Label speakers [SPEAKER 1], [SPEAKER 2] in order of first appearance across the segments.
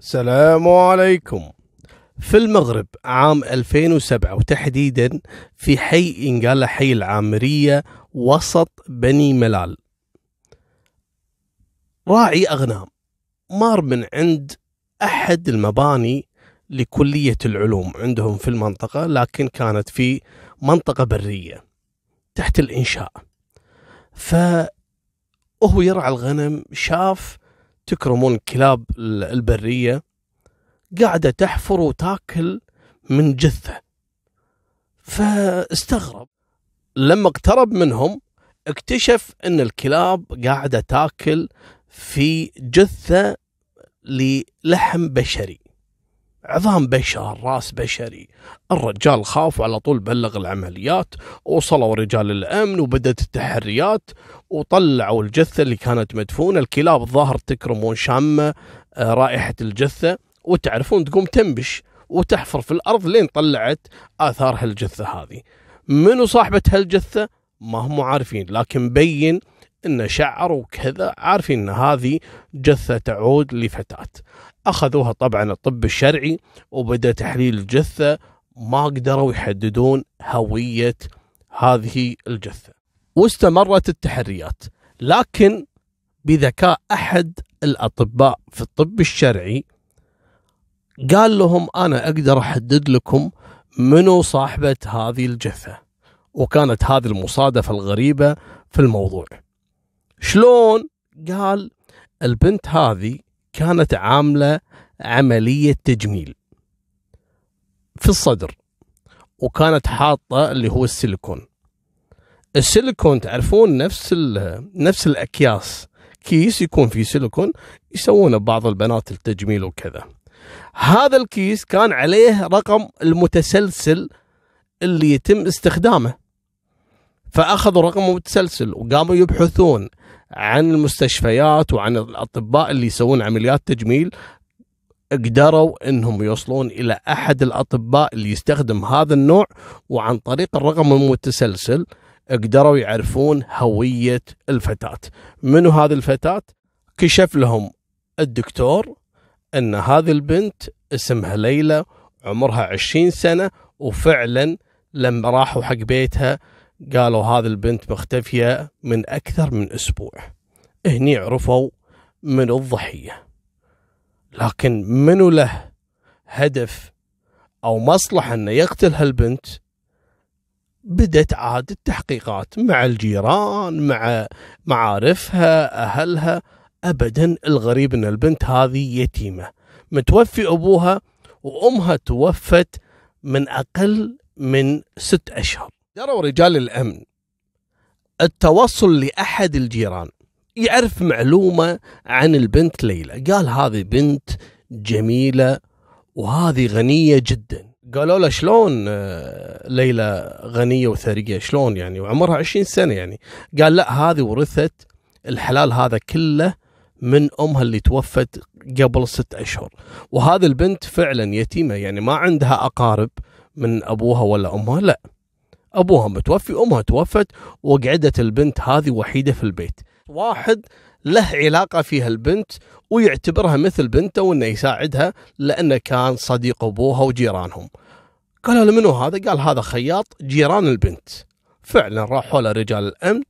[SPEAKER 1] السلام عليكم. في المغرب عام 2007 وتحديدا في حي ينقال حي العامرية وسط بني ملال. راعي أغنام مار من عند أحد المباني لكلية العلوم عندهم في المنطقة لكن كانت في منطقة برية تحت الإنشاء. فهو يرعى الغنم شاف تكرمون الكلاب البرية قاعدة تحفر وتاكل من جثة. فاستغرب. لما اقترب منهم اكتشف إن الكلاب قاعدة تاكل في جثة للحم بشري. عظام بشر راس بشري. الرجال خاف على طول بلغ العمليات وصلوا رجال الأمن وبدت التحريات وطلعوا الجثة اللي كانت مدفونة. الكلاب ظاهر تكرمون شامة آه، رائحة الجثة وتعرفون تقوم تنبش وتحفر في الأرض لين طلعت آثار هالجثة هذه. منو صاحبة هالجثة؟ ما هم عارفين لكن بين إن شعر وكذا عارفين إن هذه جثة تعود لفتاة. أخذوها طبعا الطب الشرعي وبدأ تحليل الجثة ما قدروا يحددون هوية هذه الجثة. واستمرت التحريات لكن بذكاء أحد الأطباء في الطب الشرعي قال لهم أنا أقدر أحدد لكم منو صاحبة هذه الجثة. وكانت هذه المصادفة الغريبة في الموضوع. شلون؟ قال البنت هذه كانت عاملة عملية تجميل في الصدر وكانت حاطة اللي هو السيليكون. السيليكون تعرفون نفس نفس الأكياس كيس يكون فيه سيليكون يسوونه بعض البنات التجميل وكذا. هذا الكيس كان عليه رقم المتسلسل اللي يتم استخدامه. فأخذوا رقم متسلسل وقاموا يبحثون عن المستشفيات وعن الأطباء اللي يسوون عمليات تجميل قدروا إنهم يوصلون إلى أحد الأطباء اللي يستخدم هذا النوع وعن طريق الرقم المتسلسل قدروا يعرفون هوية الفتاة. منو هذه الفتاة؟ كشف لهم الدكتور إن هذه البنت اسمها ليلى عمرها 20 سنة وفعلا لما راحوا حق بيتها قالوا هذه البنت مختفية من أكثر من أسبوع. هني عرفوا من الضحية. لكن منو له هدف أو مصلحة أنه يقتل هالبنت؟ بدت عاد التحقيقات مع الجيران مع معارفها أهلها. أبدا الغريب أن البنت هذه يتيمة. متوفي أبوها وأمها توفت من أقل من ست أشهر. دروا رجال الأمن التوصل لأحد الجيران يعرف معلومة عن البنت ليلى. قال هذه بنت جميلة وهذه غنية جدا. قالوا له شلون آه، ليلى غنية وثرية؟ شلون يعني؟ وعمرها 20 سنة يعني. قال لا هذه ورثت الحلال هذا كله من أمها اللي توفت قبل ست أشهر. وهذه البنت فعلا يتيمة يعني ما عندها أقارب من أبوها ولا أمها لا. أبوها متوفي أمها توفت وقعدت البنت هذه وحيدة في البيت. واحد له علاقة فيها البنت ويعتبرها مثل بنته وإنه يساعدها لأنه كان صديق أبوها وجيرانهم. قالوا له منو هذا؟ قال هذا خياط جيران البنت. فعلا راحوا له رجال الأمن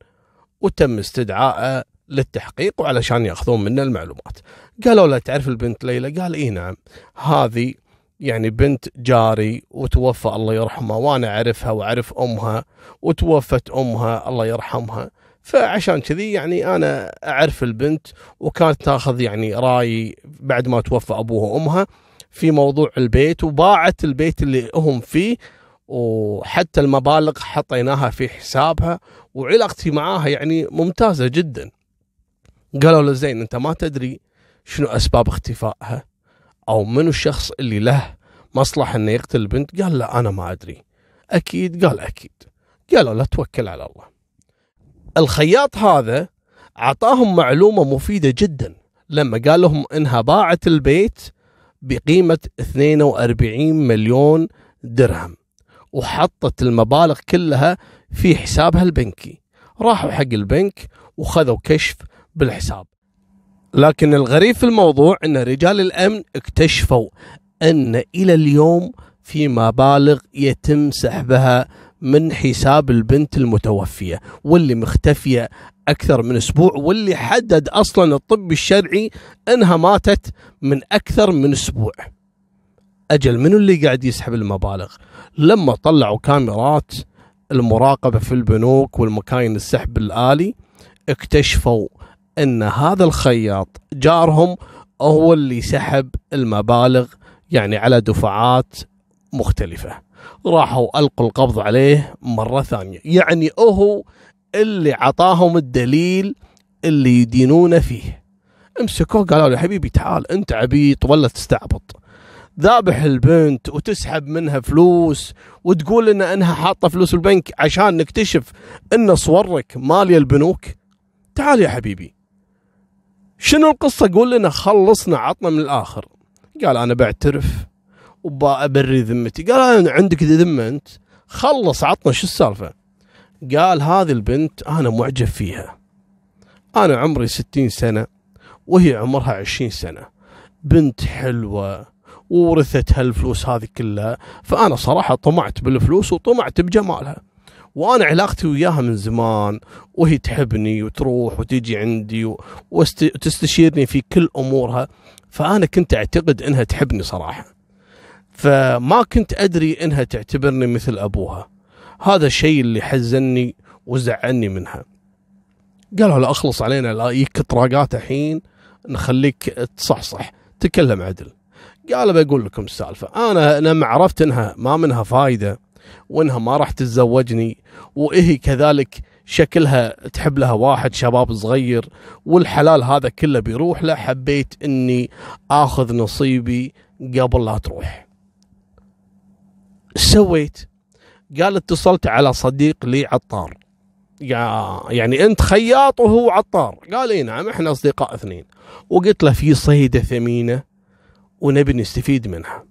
[SPEAKER 1] وتم استدعائه للتحقيق وعلشان يأخذون منه المعلومات. قالوا له تعرف البنت ليلى؟ قال إي نعم. هذه يعني بنت جاري وتوفى الله يرحمها وأنا أعرفها وأعرف أمها وتوفت أمها الله يرحمها. فعشان كذي يعني أنا أعرف البنت وكانت تاخذ يعني رايي بعد ما توفى أبوها وأمها في موضوع البيت وباعت البيت اللي هم فيه وحتى المبالغ حطيناها في حسابها وعلاقتي معاها يعني ممتازة جدا. قالوا له زين أنت ما تدري شنو أسباب اختفائها. أو منو الشخص اللي له مصلحة إنه يقتل البنت قال لا أنا ما أدري. أكيد قال أكيد. قالوا لا توكل على الله. الخياط هذا أعطاهم معلومة مفيدة جدا. لما قال لهم إنها باعت البيت بقيمة 42 مليون درهم وحطت المبالغ كلها في حسابها البنكي. راحوا حق البنك وخذوا كشف بالحساب. لكن الغريب في الموضوع إن رجال الأمن اكتشفوا إن إلى اليوم في مبالغ يتم سحبها من حساب البنت المتوفية واللي مختفية أكثر من أسبوع واللي حدد أصلا الطب الشرعي إنها ماتت من أكثر من أسبوع. أجل منو اللي قاعد يسحب المبالغ؟ لما طلعوا كاميرات المراقبة في البنوك والمكاين السحب الآلي اكتشفوا إن هذا الخياط جارهم هو اللي سحب المبالغ يعني على دفعات مختلفة. راحوا ألقوا القبض عليه مرة ثانية، يعني هو اللي عطاهم الدليل اللي يدينونه فيه. امسكوه قالوا له حبيبي تعال أنت عبيط ولا تستعبط. ذابح البنت وتسحب منها فلوس وتقول لنا إنها حاطة فلوس البنك عشان نكتشف إن صورك مالية البنوك تعال يا حبيبي شنو القصة؟ قول لنا خلصنا عطنا من الآخر. قال أنا بعترف وبأبري ذمتي. قال أنا عندك ذمة أنت؟ خلص عطنا شو السالفة؟ قال هذه البنت أنا معجب فيها. أنا عمري ستين سنة وهي عمرها عشرين سنة. بنت حلوة وورثت هالفلوس هذه كلها. فأنا صراحة طمعت بالفلوس وطمعت بجمالها. وأنا علاقتي وياها من زمان وهي تحبني وتروح وتيجي عندي وتستشيرني في كل أمورها. فأنا كنت أعتقد إنها تحبني صراحة. فما كنت أدري إنها تعتبرني مثل أبوها. هذا الشيء اللي حزني وزعلني منها. قالوا لا أخلص علينا لا يك طراقات الحين نخليك تصحصح. تكلم عدل. قال بقول لكم السالفة. أنا لما عرفت إنها ما منها فايدة. وإنها ما راح تتزوجني. وإهي كذلك شكلها تحب لها واحد شباب صغير والحلال هذا كله بيروح له. حبيت إني آخذ نصيبي قبل لا تروح. سويت. قال اتصلت على صديق لي عطار. يعني أنت خياط وهو عطار. قال اي نعم إحنا أصدقاء اثنين. وقلت له في صيده ثمينة ونبي نستفيد منها.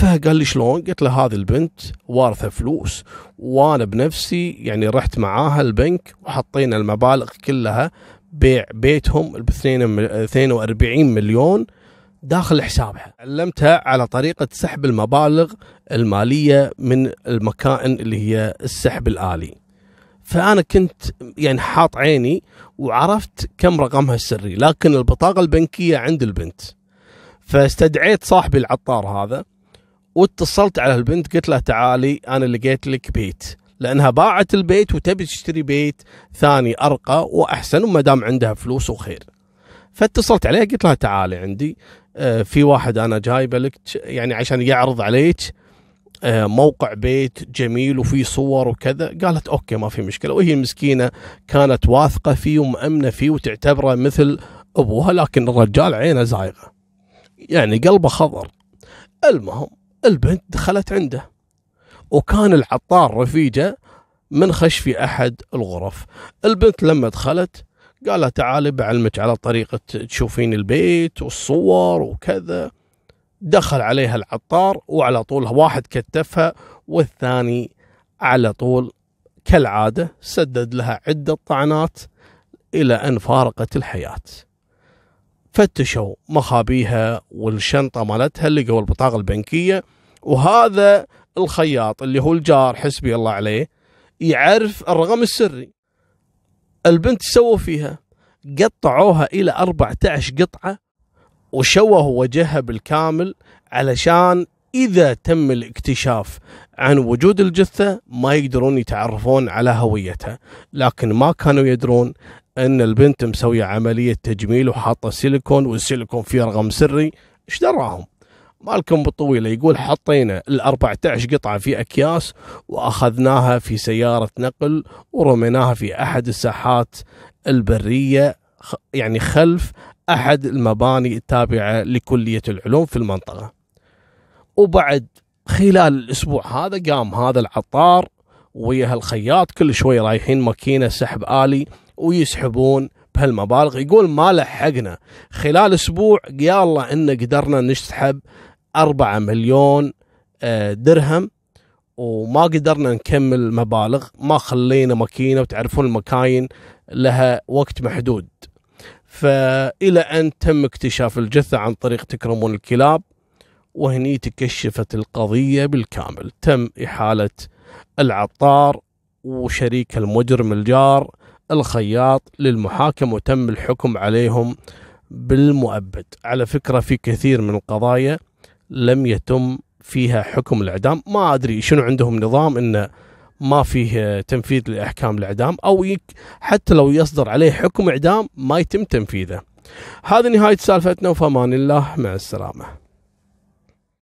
[SPEAKER 1] فقال لي شلون؟ قلت له هذه البنت وارثة فلوس وأنا بنفسي يعني رحت معاها البنك وحطينا المبالغ كلها بيع بيتهم ب 42 مليون داخل حسابها. علمتها على طريقة سحب المبالغ المالية من المكائن اللي هي السحب الآلي. فأنا كنت يعني حاط عيني وعرفت كم رقمها السري لكن البطاقة البنكية عند البنت. فاستدعيت صاحبي العطار هذا واتصلت على البنت قلت لها تعالي أنا لقيت لك بيت. لأنها باعت البيت وتبي تشتري بيت ثاني أرقى وأحسن وما دام عندها فلوس وخير. فاتصلت عليها قلت لها تعالي عندي. آه، في واحد أنا جايبه لك يعني عشان يعرض عليك آه، موقع بيت جميل وفي صور وكذا. قالت أوكي ما في مشكلة. وهي المسكينه كانت واثقة فيه ومأمنة فيه وتعتبره مثل أبوها لكن الرجال عينه زايغة. يعني قلبه خضر. المهم البنت دخلت عنده. وكان العطار رفيجة من خش في أحد الغرف. البنت لما دخلت قال تعالي بعلمك على طريقة تشوفين البيت والصور وكذا. دخل عليها العطار وعلى طول واحد كتفها والثاني على طول كالعادة سدد لها عدة طعنات إلى أن فارقت الحياة. فتشوا مخابيها والشنطة مالتها لقوا البطاقة البنكية وهذا الخياط اللي هو الجار حسبي الله عليه يعرف الرقم السري. البنت سووا فيها قطعوها إلى 14 قطعة وشوهوا وجهها بالكامل علشان إذا تم الاكتشاف عن وجود الجثة ما يقدرون يتعرفون على هويتها. لكن ما كانوا يدرون أن البنت مسوية عملية تجميل وحاطة سيليكون والسيليكون فيه رقم سري. إيش دراهم؟ مالكم بالطويلة يقول حطينا ال 14 قطعة في أكياس وأخذناها في سيارة نقل ورميناها في أحد الساحات البرية يعني خلف أحد المباني التابعة لكلية العلوم في المنطقة. وبعد خلال الأسبوع هذا قام هذا العطار ويا الخياط كل شوي رايحين ماكينة سحب آلي ويسحبون بهالمبالغ. يقول ما لحقنا. خلال أسبوع يا الله إن قدرنا نسحب 4 مليون آه، درهم وما قدرنا نكمل مبالغ ما خلينا ماكينة وتعرفون المكاين لها وقت محدود. فإلى أن تم اكتشاف الجثة عن طريق تكرمون الكلاب وهني تكشفت القضية بالكامل. تم إحالة العطار وشريك المجرم الجار الخياط للمحاكمة وتم الحكم عليهم بالمؤبد. على فكرة في كثير من القضايا لم يتم فيها حكم الإعدام. ما أدري شنو عندهم نظام إنه ما فيه تنفيذ لأحكام الإعدام أو يك حتى لو يصدر عليه حكم إعدام ما يتم تنفيذه. هذه نهاية سالفتنا وفمان الله مع السلامة.